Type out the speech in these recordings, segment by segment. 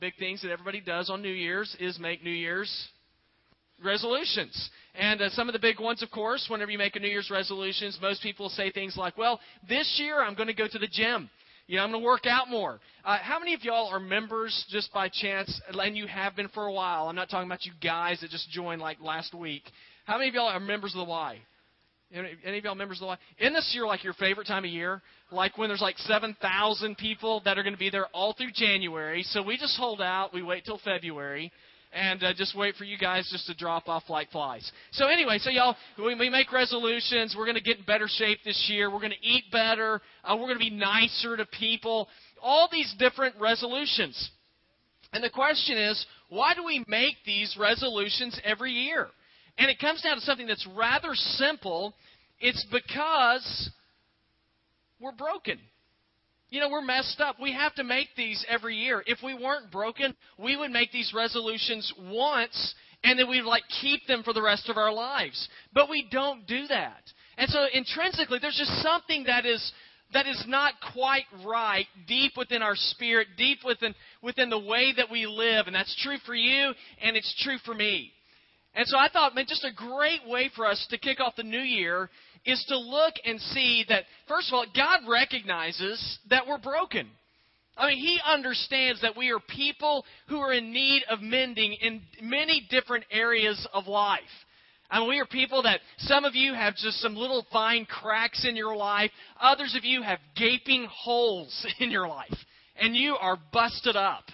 big things that everybody does on New Year's is make New Year's resolutions. And uh, some of the big ones, of course, whenever you make a New Year's resolutions, most people say things like, well, this year I'm going to go to the gym. You know, I'm going to work out more. Uh, how many of y'all are members just by chance, and you have been for a while? I'm not talking about you guys that just joined like last week. How many of y'all are members of the Y? Any, of y'all members of the Y? Isn't this year like your favorite time of year? Like when there's like 7,000 people that are going to be there all through January. So we just hold out. We wait till February and uh, just wait for you guys just to drop off like flies. So anyway, so y'all, we, we make resolutions. We're going to get in better shape this year. We're going to eat better. Uh, we're going to be nicer to people. All these different resolutions. And the question is, why do we make these resolutions every year? And it comes down to something that's rather simple. It's because we're broken. You know, we're messed up. We have to make these every year. If we weren't broken, we would make these resolutions once and then we'd like keep them for the rest of our lives. But we don't do that. And so intrinsically, there's just something that is that is not quite right deep within our spirit, deep within within the way that we live, and that's true for you and it's true for me. And so I thought, man, just a great way for us to kick off the new year is to look and see that, first of all, God recognizes that we're broken. I mean, He understands that we are people who are in need of mending in many different areas of life. I mean, we are people that some of you have just some little fine cracks in your life. Others of you have gaping holes in your life. And you are busted up.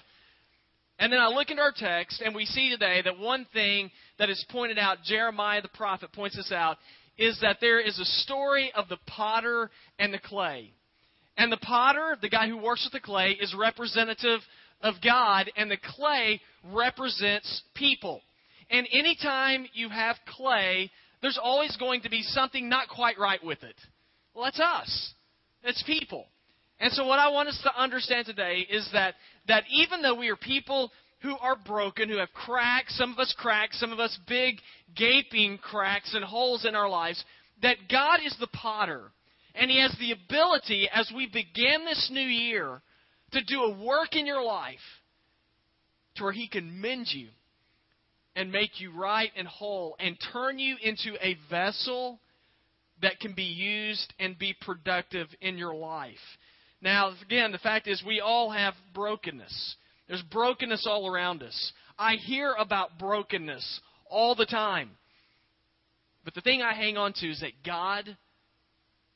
And then I look into our text, and we see today that one thing that is pointed out, Jeremiah the prophet points this out, is that there is a story of the potter and the clay. And the potter, the guy who works with the clay, is representative of God, and the clay represents people. And anytime you have clay, there's always going to be something not quite right with it. Well, that's us. It's people. And so what I want us to understand today is that, that even though we are people who are broken, who have cracks, some of us cracks, some of us big, gaping cracks and holes in our lives, that God is the potter. And He has the ability, as we begin this new year, to do a work in your life to where He can mend you and make you right and whole and turn you into a vessel that can be used and be productive in your life. Now, again, the fact is we all have brokenness. There's brokenness all around us. I hear about brokenness all the time. But the thing I hang on to is that God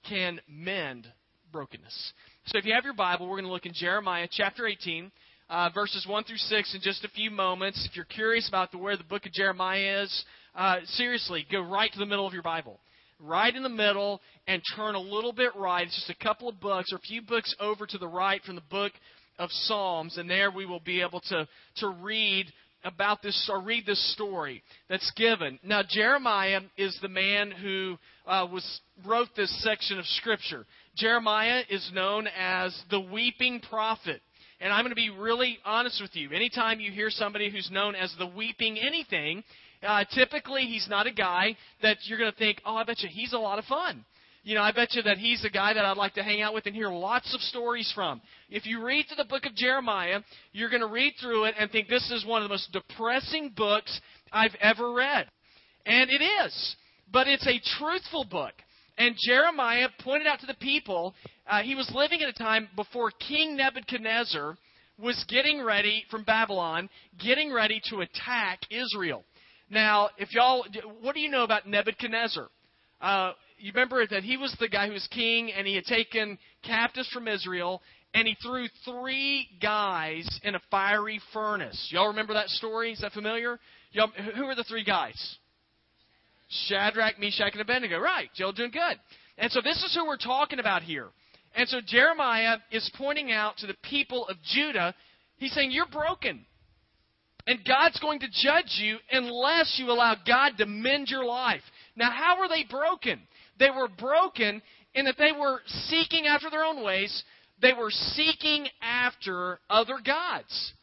can mend brokenness. So if you have your Bible, we're going to look in Jeremiah chapter 18, uh, verses 1 through 6 in just a few moments. If you're curious about the, where the book of Jeremiah is, uh, seriously, go right to the middle of your Bible. Right in the middle and turn a little bit right. It's just a couple of books or a few books over to the right from the book of Psalms, and there we will be able to, to read about this or read this story that's given. Now Jeremiah is the man who uh, was wrote this section of scripture. Jeremiah is known as the weeping prophet. And I'm going to be really honest with you. Anytime you hear somebody who's known as the weeping anything, uh, typically he's not a guy that you're going to think, oh, I bet you he's a lot of fun you know, I bet you that he's a guy that I'd like to hang out with and hear lots of stories from. If you read through the book of Jeremiah, you're going to read through it and think this is one of the most depressing books I've ever read. And it is. But it's a truthful book. And Jeremiah pointed out to the people, uh, he was living at a time before King Nebuchadnezzar was getting ready from Babylon, getting ready to attack Israel. Now, if y'all, what do you know about Nebuchadnezzar? Uh, you remember that he was the guy who was king and he had taken captives from Israel and he threw three guys in a fiery furnace. Y'all remember that story? Is that familiar? Y'all, who are the three guys? Shadrach, Meshach, and Abednego. Right. Y'all doing good. And so this is who we're talking about here. And so Jeremiah is pointing out to the people of Judah, he's saying, You're broken. And God's going to judge you unless you allow God to mend your life. Now, how were they broken? They were broken in that they were seeking after their own ways. They were seeking after other gods.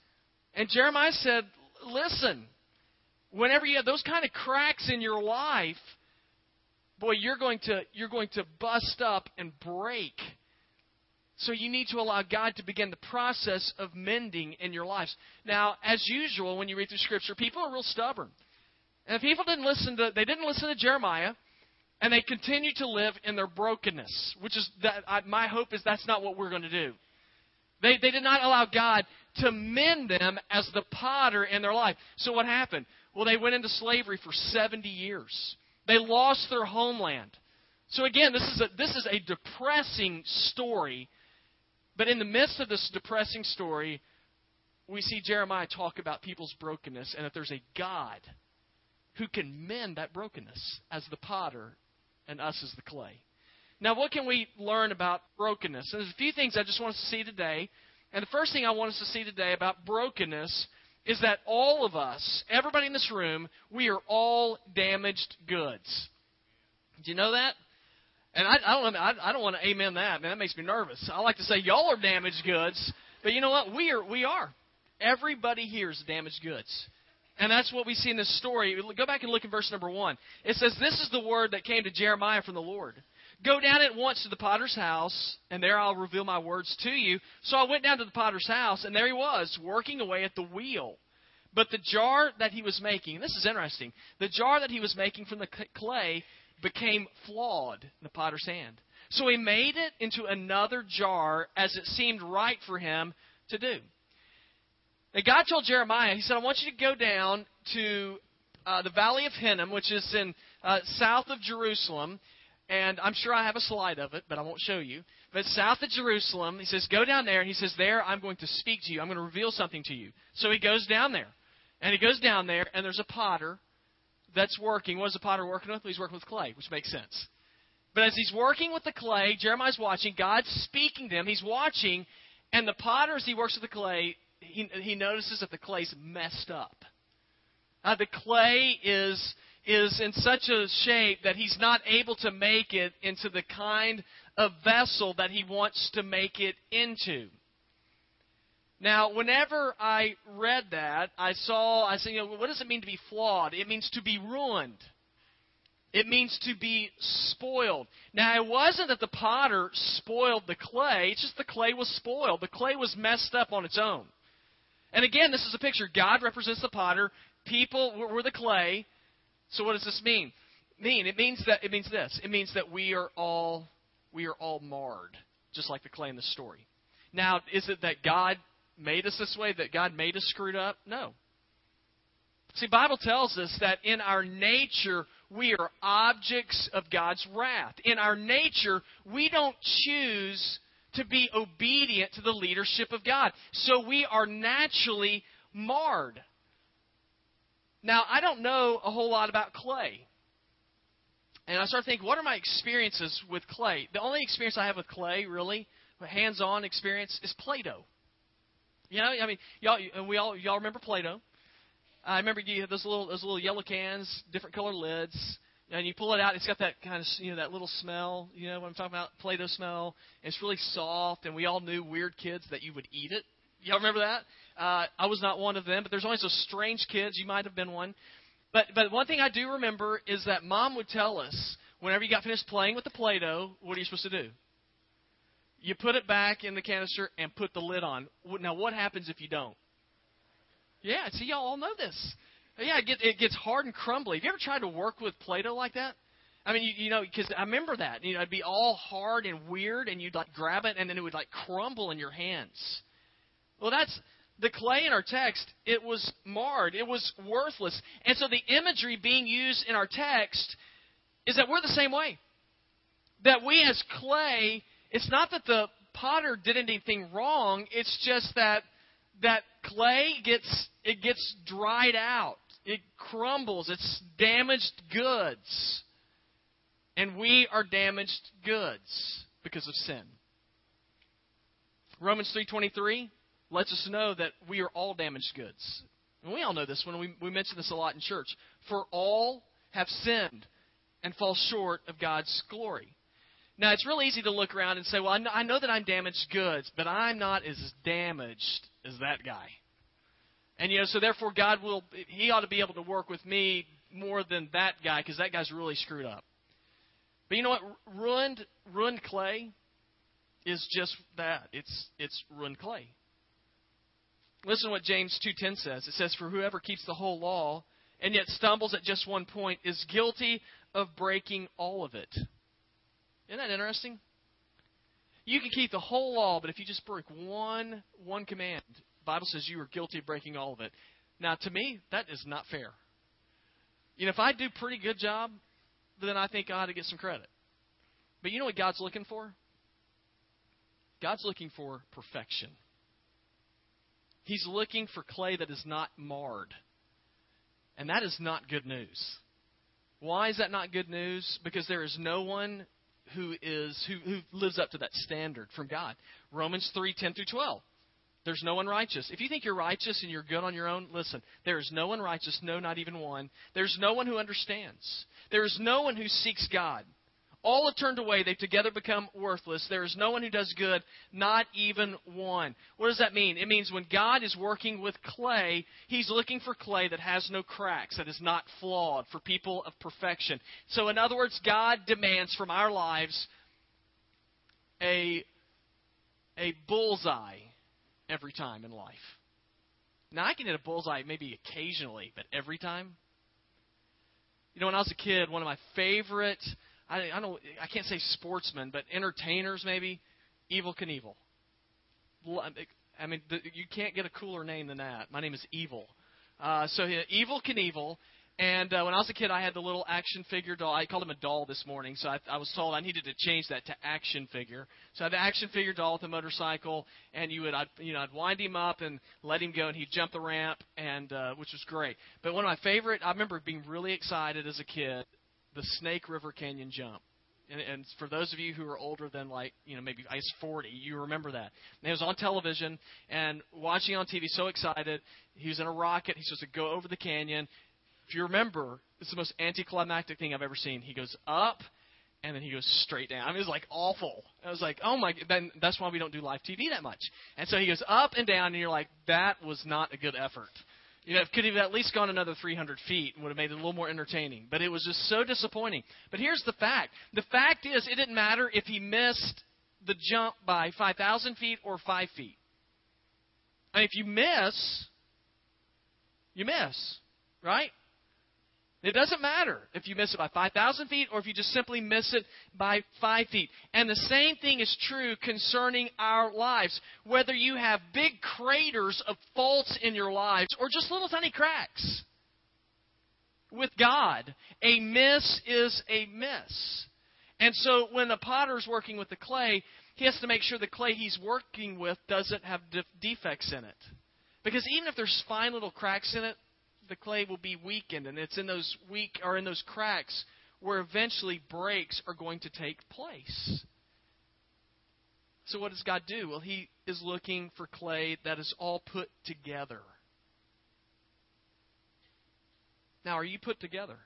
And Jeremiah said, listen, whenever you have those kind of cracks in your life, boy, you're going to, you're going to bust up and break. So you need to allow God to begin the process of mending in your lives. Now, as usual, when you read through Scripture, people are real stubborn. And people didn't listen to they didn't listen to Jeremiah, and they continue to live in their brokenness, which is that I, my hope is that's not what we're going to do. They they did not allow God to mend them as the potter in their life. So what happened? Well, they went into slavery for 70 years. They lost their homeland. So again, this is a this is a depressing story. But in the midst of this depressing story, we see Jeremiah talk about people's brokenness and that there's a God who can mend that brokenness as the potter and us as the clay. Now, what can we learn about brokenness? And there's a few things I just want us to see today. And the first thing I want us to see today about brokenness is that all of us, everybody in this room, we are all damaged goods. Do you know that? And I, I don't I, I don't want to amen that, man. That makes me nervous. I like to say y'all are damaged goods, but you know what? We are. We are. Everybody here is damaged goods. And that's what we see in this story. Go back and look at verse number one. It says, This is the word that came to Jeremiah from the Lord. Go down at once to the potter's house, and there I'll reveal my words to you. So I went down to the potter's house, and there he was, working away at the wheel. But the jar that he was making, this is interesting, the jar that he was making from the clay became flawed in the potter's hand. So he made it into another jar as it seemed right for him to do. And God told Jeremiah, He said, I want you to go down to uh, the Valley of Hinnom, which is in uh, south of Jerusalem. And I'm sure I have a slide of it, but I won't show you. But south of Jerusalem, he says, go down there, and he says, there I'm going to speak to you. I'm going to reveal something to you. So he goes down there. And he goes down there, and there's a potter that's working. What is the potter working with? He's working with clay, which makes sense. But as he's working with the clay, Jeremiah's watching, God's speaking to him. He's watching, and the potter, as he works with the clay, he, he notices that the clay's messed up. Uh, the clay is is in such a shape that he's not able to make it into the kind of vessel that he wants to make it into. Now, whenever I read that, I saw, I said, you know, what does it mean to be flawed? It means to be ruined. It means to be spoiled. Now, it wasn't that the potter spoiled the clay, it's just the clay was spoiled. The clay was messed up on its own. And again, this is a picture. God represents the potter, people were the clay. So what does this mean? Mean it means that it means this. It means that we are all we are all marred, just like the clay in the story. Now, is it that God made us this way? That God made us screwed up? No. See, Bible tells us that in our nature we are objects of God's wrath. In our nature, we don't choose to be obedient to the leadership of God. So we are naturally marred. Now, I don't know a whole lot about clay. And I start thinking, what are my experiences with clay? The only experience I have with clay, really, hands on experience, is Play Doh. You know, I mean, y'all, we all, y'all remember Play Doh. I remember you had those little, those little yellow cans, different color lids and you pull it out, it's got that kind of you know that little smell. You know what I'm talking about? Play-Doh smell. It's really soft, and we all knew weird kids that you would eat it. Y'all remember that? Uh, I was not one of them, but there's always those strange kids. You might have been one. But but one thing I do remember is that mom would tell us whenever you got finished playing with the Play-Doh, what are you supposed to do? You put it back in the canister and put the lid on. Now what happens if you don't? Yeah, see, y'all all know this. Yeah, it gets, it gets hard and crumbly. Have you ever tried to work with Play-Doh like that? I mean, you, you know, because I remember that. You know, it'd be all hard and weird, and you'd like grab it, and then it would like crumble in your hands. Well, that's the clay in our text. It was marred. It was worthless. And so the imagery being used in our text is that we're the same way. That we as clay, it's not that the potter did anything wrong. It's just that that clay gets it gets dried out it crumbles. It's damaged goods. And we are damaged goods because of sin. Romans 3:23 lets us know that we are all damaged goods. And we all know this when we, we mention this a lot in church. For all have sinned and fall short of God's glory. Now, it's real easy to look around and say, well, I know, that I'm damaged goods, but I'm not as damaged as that guy. And you know, so therefore God will he ought to be able to work with me more than that guy because that guy's really screwed up. But you know what? Ruined ruined clay. is just that. It's it's ruined clay. Listen to what James 2:10 says. It says for whoever keeps the whole law and yet stumbles at just one point is guilty of breaking all of it. Isn't that interesting? You can keep the whole law, but if you just break one one command, Bible says you are guilty of breaking all of it. Now, to me, that is not fair. You know, if I do a pretty good job, then I think I ought to get some credit. But you know what God's looking for? God's looking for perfection. He's looking for clay that is not marred. And that is not good news. Why is that not good news? Because there is no one who is who, who lives up to that standard from God. Romans 3, 10 through 12. There's no one righteous. If you think you're righteous and you're good on your own, listen. There is no one righteous, no, not even one. There's no one who understands. There is no one who seeks God. All have turned away. They've together become worthless. There is no one who does good, not even one. What does that mean? It means when God is working with clay, He's looking for clay that has no cracks, that is not flawed, for people of perfection. So, in other words, God demands from our lives a, a bullseye every time in life. Now, I can hit a bullseye maybe occasionally, but every time? You know, when I was a kid, one of my favorite I, I don't I can't say sportsmen, but entertainers maybe. Evel Knievel. I mean, the, you can't get a cooler name than that. My name is Evil. Uh, so yeah, Evel Knievel. And uh, when I was a kid, I had the little action figure doll. I called him a doll this morning, so I, I was told I needed to change that to action figure. So I had the action figure doll with a motorcycle, and you would, I'd, you know, I'd wind him up and let him go, and he'd jump the ramp, and uh, which was great. But one of my favorite, I remember being really excited as a kid the Snake River Canyon jump. And, and for those of you who are older than like you know maybe I was 40, you remember that. And it was on television and watching on TV, so excited. He was in a rocket. He's supposed to go over the canyon. If you remember, it's the most anticlimactic thing I've ever seen. He goes up and then he goes straight down. I mean, it was like awful. I was like, oh my. Then that's why we don't do live TV that much. And so he goes up and down, and you're like, that was not a good effort. You know, could have at least gone another 300 feet and would have made it a little more entertaining. But it was just so disappointing. But here's the fact the fact is, it didn't matter if he missed the jump by 5,000 feet or 5 feet. I mean, if you miss, you miss, right? It doesn't matter if you miss it by 5,000 feet or if you just simply miss it by 5 feet. And the same thing is true concerning our lives. Whether you have big craters of faults in your lives or just little tiny cracks. With God, a miss is a miss. And so when a potter's working with the clay, he has to make sure the clay he's working with doesn't have defects in it. Because even if there's fine little cracks in it, the clay will be weakened, and it's in those weak or in those cracks where eventually breaks are going to take place. So what does God do? Well, He is looking for clay that is all put together. Now, are you put together?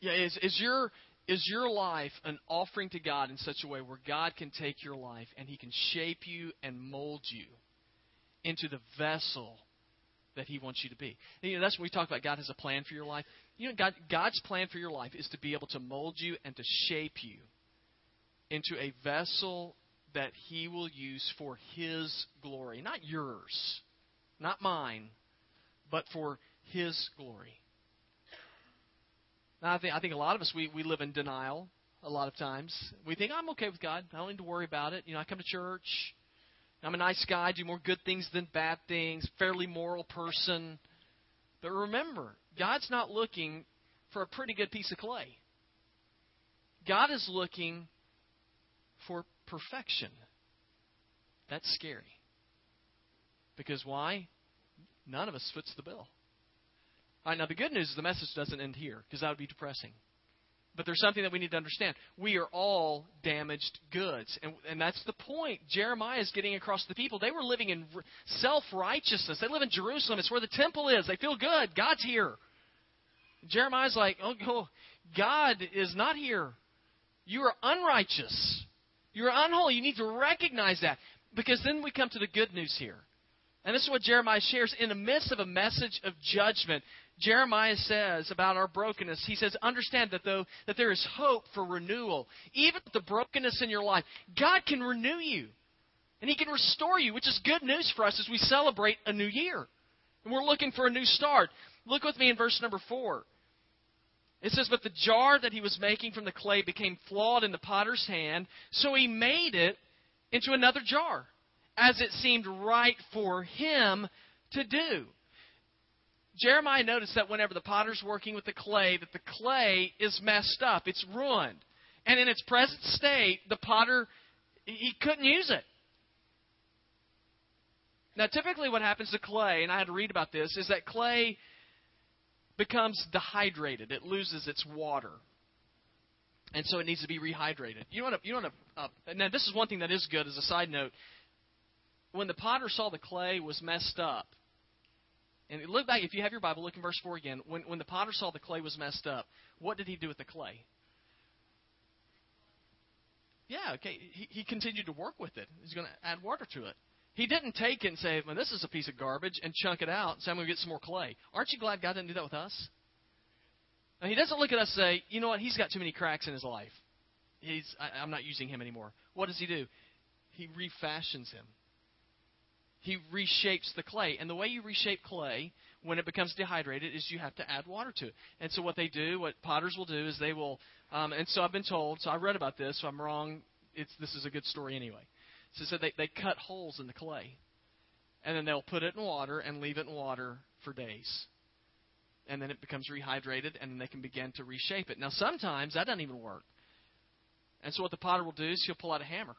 Yeah, is, is your is your life an offering to God in such a way where God can take your life and He can shape you and mold you into the vessel that He wants you to be. And, you know, that's when we talk about God has a plan for your life. You know, God, God's plan for your life is to be able to mold you and to shape you into a vessel that He will use for His glory, not yours, not mine, but for His glory. Now, I think I think a lot of us we we live in denial a lot of times. We think I'm okay with God. I don't need to worry about it. You know, I come to church. I'm a nice guy, do more good things than bad things, fairly moral person. But remember, God's not looking for a pretty good piece of clay. God is looking for perfection. That's scary. Because why? None of us fits the bill. All right, now the good news is the message doesn't end here, because that would be depressing. But there's something that we need to understand. We are all damaged goods. And, and that's the point Jeremiah is getting across to the people. They were living in self righteousness. They live in Jerusalem. It's where the temple is. They feel good. God's here. Jeremiah's like, oh, God is not here. You are unrighteous. You're unholy. You need to recognize that. Because then we come to the good news here. And this is what Jeremiah shares. In the midst of a message of judgment, Jeremiah says about our brokenness, he says, understand that though that there is hope for renewal. Even the brokenness in your life, God can renew you. And he can restore you, which is good news for us as we celebrate a new year. And we're looking for a new start. Look with me in verse number four. It says, But the jar that he was making from the clay became flawed in the potter's hand, so he made it into another jar, as it seemed right for him to do. Jeremiah noticed that whenever the potter's working with the clay, that the clay is messed up, it's ruined. And in its present state, the potter he couldn't use it. Now, typically, what happens to clay, and I had to read about this, is that clay becomes dehydrated. It loses its water, and so it needs to be rehydrated. You want to, you want to. Uh, now, this is one thing that is good as a side note. When the potter saw the clay was messed up, and look back, if you have your Bible, look in verse 4 again. When, when the potter saw the clay was messed up, what did he do with the clay? Yeah, okay. He, he continued to work with it. He's going to add water to it. He didn't take it and say, well, this is a piece of garbage, and chunk it out and say, I'm going to get some more clay. Aren't you glad God didn't do that with us? Now, he doesn't look at us and say, you know what, he's got too many cracks in his life. He's, I, I'm not using him anymore. What does he do? He refashions him. He reshapes the clay. And the way you reshape clay when it becomes dehydrated is you have to add water to it. And so what they do, what potters will do, is they will, um, and so I've been told, so I read about this, so I'm wrong. It's, this is a good story anyway. So, so they, they cut holes in the clay. And then they'll put it in water and leave it in water for days. And then it becomes rehydrated, and then they can begin to reshape it. Now, sometimes that doesn't even work. And so, what the potter will do is he'll pull out a hammer.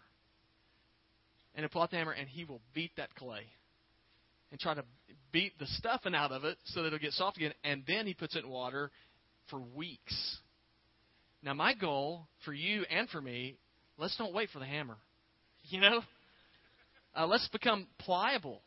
And the hammer, and he will beat that clay. And try to beat the stuffing out of it so that it'll get soft again. And then he puts it in water for weeks. Now, my goal for you and for me, let's don't wait for the hammer. You know? Uh, let's become pliable.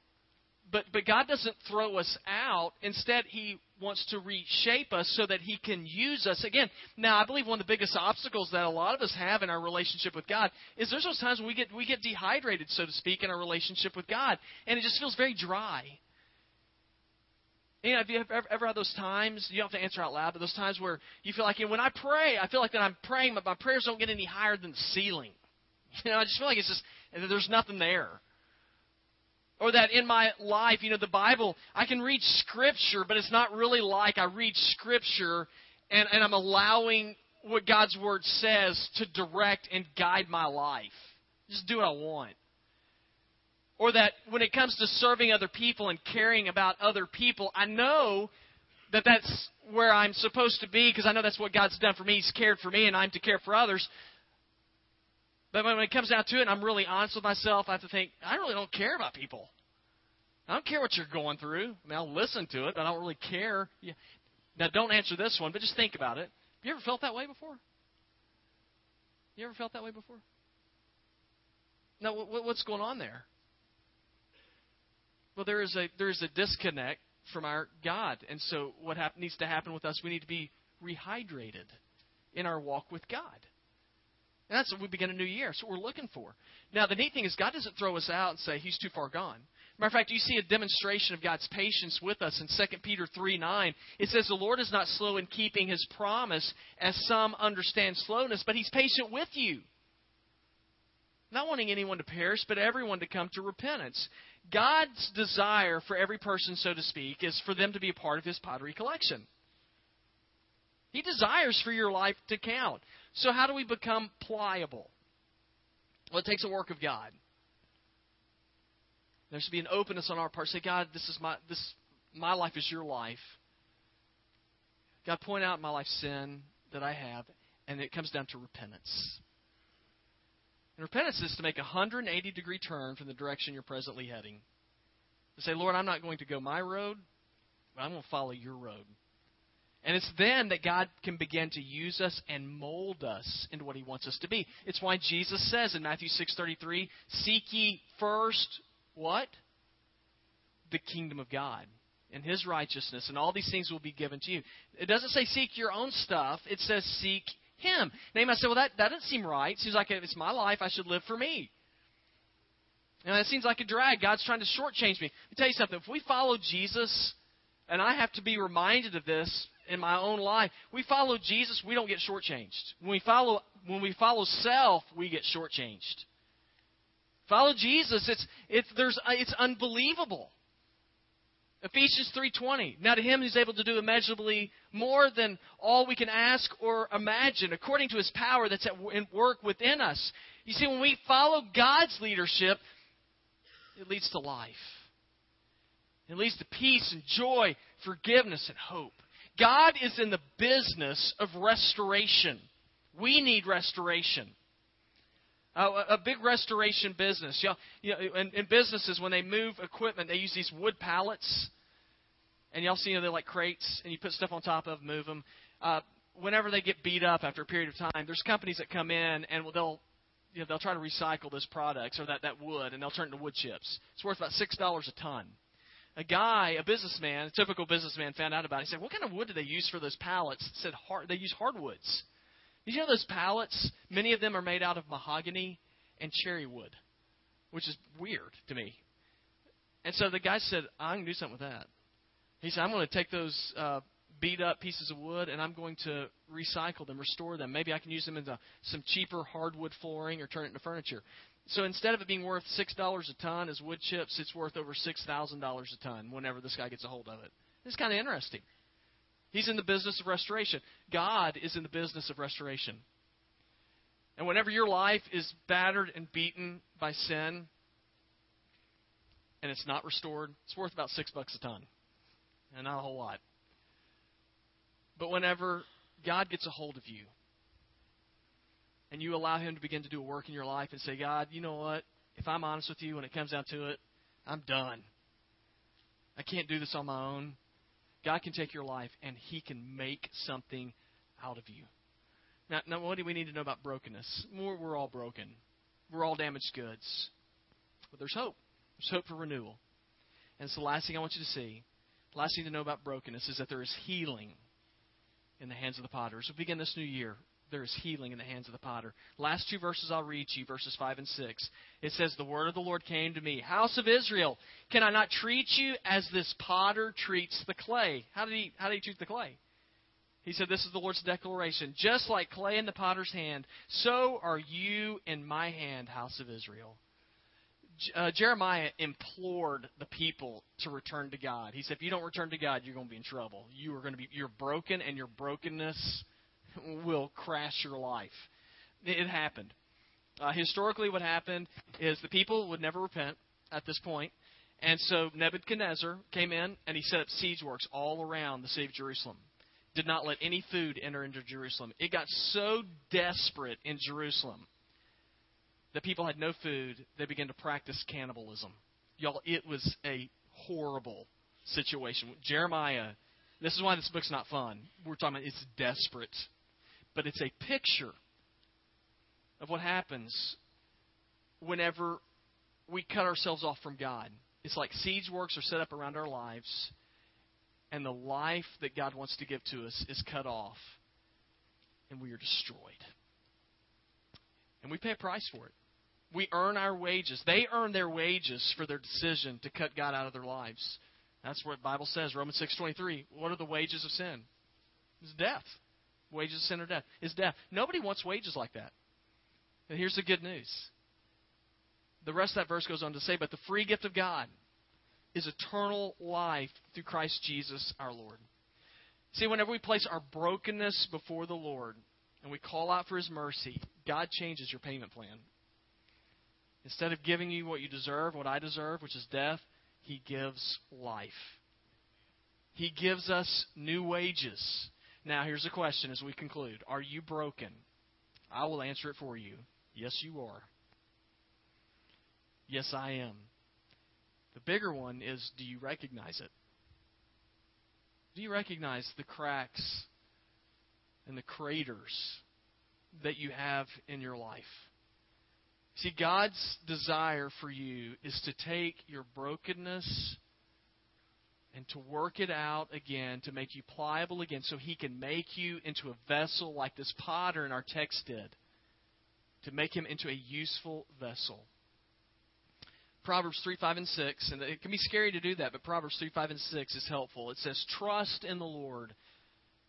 But, but God doesn't throw us out. Instead, He wants to reshape us so that He can use us. Again, now, I believe one of the biggest obstacles that a lot of us have in our relationship with God is there's those times when we get, we get dehydrated, so to speak, in our relationship with God. And it just feels very dry. You know, have you ever, ever had those times? You don't have to answer out loud, but those times where you feel like, you know, when I pray, I feel like that I'm praying, but my prayers don't get any higher than the ceiling. You know, I just feel like it's just there's nothing there. Or that in my life, you know, the Bible, I can read Scripture, but it's not really like I read Scripture and, and I'm allowing what God's Word says to direct and guide my life. Just do what I want. Or that when it comes to serving other people and caring about other people, I know that that's where I'm supposed to be because I know that's what God's done for me. He's cared for me and I'm to care for others. But when it comes down to it, and I'm really honest with myself, I have to think, I really don't care about people. I don't care what you're going through. I mean, I'll listen to it, but I don't really care. Now, don't answer this one, but just think about it. Have you ever felt that way before? You ever felt that way before? Now, what's going on there? Well, there is a there is a disconnect from our God, and so what needs to happen with us? We need to be rehydrated in our walk with God. And that's what we begin a new year. That's what we're looking for. Now, the neat thing is, God doesn't throw us out and say, He's too far gone. Matter of fact, you see a demonstration of God's patience with us in 2 Peter 3 9. It says, The Lord is not slow in keeping His promise, as some understand slowness, but He's patient with you. Not wanting anyone to perish, but everyone to come to repentance. God's desire for every person, so to speak, is for them to be a part of His pottery collection. He desires for your life to count. So, how do we become pliable? Well, it takes a work of God. There should be an openness on our part. Say, God, this is my this my life is your life. God, point out my life sin that I have, and it comes down to repentance. And repentance is to make a 180 degree turn from the direction you're presently heading. To say, Lord, I'm not going to go my road, but I'm going to follow your road. And it's then that God can begin to use us and mold us into what he wants us to be. It's why Jesus says in Matthew 6:33, "Seek ye first what? The kingdom of God and his righteousness, and all these things will be given to you." It doesn't say seek your own stuff, it says seek him. Now you might say, well, that, that doesn't seem right. Seems like if it's my life, I should live for me. And it seems like a drag. God's trying to shortchange me. Let me tell you something. If we follow Jesus, And I have to be reminded of this in my own life. We follow Jesus, we don't get shortchanged. When we follow when we follow self, we get shortchanged. Follow Jesus, it's it's there's uh, it's unbelievable. Ephesians 3:20. Now to him who's able to do immeasurably more than all we can ask or imagine according to his power that's at work within us. You see when we follow God's leadership, it leads to life. It leads to peace and joy, forgiveness and hope. God is in the business of restoration. We need restoration. Uh, a big restoration business. You know, you know in, in, businesses, when they move equipment, they use these wood pallets. And y'all see, you know, they're like crates, and you put stuff on top of, them, move them. Uh, whenever they get beat up after a period of time, there's companies that come in and they'll you know, they'll try to recycle those products or that, that wood and they'll turn it into wood chips. It's worth about six dollars a ton a guy, a businessman, a typical businessman, found out about it. He said, "What kind of wood do they use for those pallets?" It said, hard, "They use hardwoods." Did you know those pallets? Many of them are made out of mahogany and cherry wood, which is weird to me. And so the guy said, "I can do something with that." He said, "I'm going to take those uh, beat up pieces of wood and I'm going to recycle them, restore them. Maybe I can use them into some cheaper hardwood flooring or turn it into furniture." So instead of it being worth six dollars a ton as wood chips, it's worth over six thousand dollars a ton whenever this guy gets a hold of it. It's kind of interesting. He's in the business of restoration. God is in the business of restoration. And whenever your life is battered and beaten by sin and it's not restored, it's worth about six bucks a ton. And not a whole lot. But whenever God gets a hold of you and you allow Him to begin to do a work in your life and say, God, you know what? If I'm honest with you, when it comes down to it, I'm done. I can't do this on my own. God can take your life and He can make something out of you. Now, now what do we need to know about brokenness? We're, we're all broken. We're all damaged goods. But there's hope. There's hope for renewal. And so, the last thing I want you to see. The last thing to know about brokenness is that there is healing in the hands of the potter. We begin this new year, there is healing in the hands of the potter. Last two verses I'll read to you, verses 5 and 6. It says, The word of the Lord came to me, House of Israel, can I not treat you as this potter treats the clay? How did he, how did he treat the clay? He said, This is the Lord's declaration. Just like clay in the potter's hand, so are you in my hand, house of Israel. Uh, Jeremiah implored the people to return to God. He said, If you don't return to God, you're going to be in trouble. You are going to be, you're broken, and your brokenness will crash your life. It happened. Uh, historically, what happened is the people would never repent at this point. and so Nebuchadnezzar came in and he set up siege works all around the city of Jerusalem. Did not let any food enter into Jerusalem. It got so desperate in Jerusalem that people had no food, they began to practice cannibalism. Y'all, it was a horrible situation. Jeremiah, this is why this book's not fun. We're talking about it's desperate but it's a picture of what happens whenever we cut ourselves off from God. It's like siege works are set up around our lives, and the life that God wants to give to us is cut off, and we are destroyed. And we pay a price for it. We earn our wages. They earn their wages for their decision to cut God out of their lives. That's what the Bible says, Romans 6.23. What are the wages of sin? It's death. Wages of sin or death is death. Nobody wants wages like that. And here's the good news. The rest of that verse goes on to say, But the free gift of God is eternal life through Christ Jesus our Lord. See, whenever we place our brokenness before the Lord and we call out for His mercy, God changes your payment plan. Instead of giving you what you deserve, what I deserve, which is death, He gives life. He gives us new wages. Now, here's a question as we conclude Are you broken? I will answer it for you. Yes, you are. Yes, I am. The bigger one is do you recognize it? Do you recognize the cracks and the craters that you have in your life? See, God's desire for you is to take your brokenness and to work it out again, to make you pliable again, so He can make you into a vessel like this potter in our text did, to make him into a useful vessel. Proverbs 3, 5, and 6, and it can be scary to do that, but Proverbs 3, 5, and 6 is helpful. It says, Trust in the Lord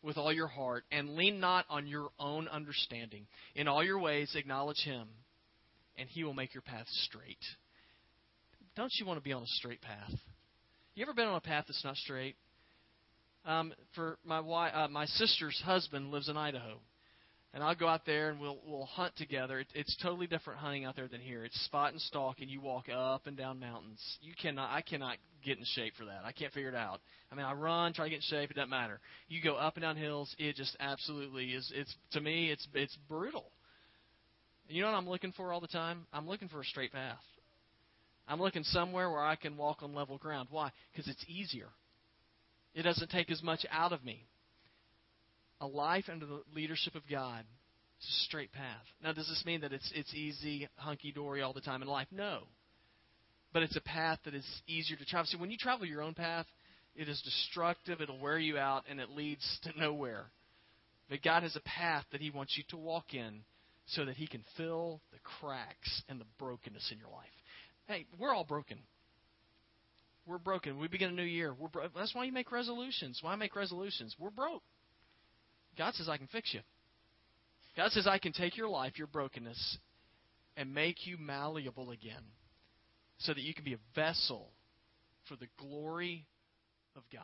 with all your heart, and lean not on your own understanding. In all your ways, acknowledge Him, and He will make your path straight. Don't you want to be on a straight path? You ever been on a path that's not straight? Um, for my wife, uh, my sister's husband lives in Idaho, and I'll go out there and we'll we'll hunt together. It, it's totally different hunting out there than here. It's spot and stalk, and you walk up and down mountains. You cannot, I cannot get in shape for that. I can't figure it out. I mean, I run, try to get in shape. It doesn't matter. You go up and down hills. It just absolutely is. It's to me, it's it's brutal. You know what I'm looking for all the time? I'm looking for a straight path. I'm looking somewhere where I can walk on level ground. Why? Because it's easier. It doesn't take as much out of me. A life under the leadership of God is a straight path. Now, does this mean that it's it's easy, hunky dory all the time in life? No. But it's a path that is easier to travel. See, when you travel your own path, it is destructive, it'll wear you out, and it leads to nowhere. But God has a path that He wants you to walk in so that He can fill the cracks and the brokenness in your life. Hey, we're all broken. We're broken. We begin a new year. We're bro- That's why you make resolutions. Why make resolutions? We're broke. God says, I can fix you. God says, I can take your life, your brokenness, and make you malleable again so that you can be a vessel for the glory of God.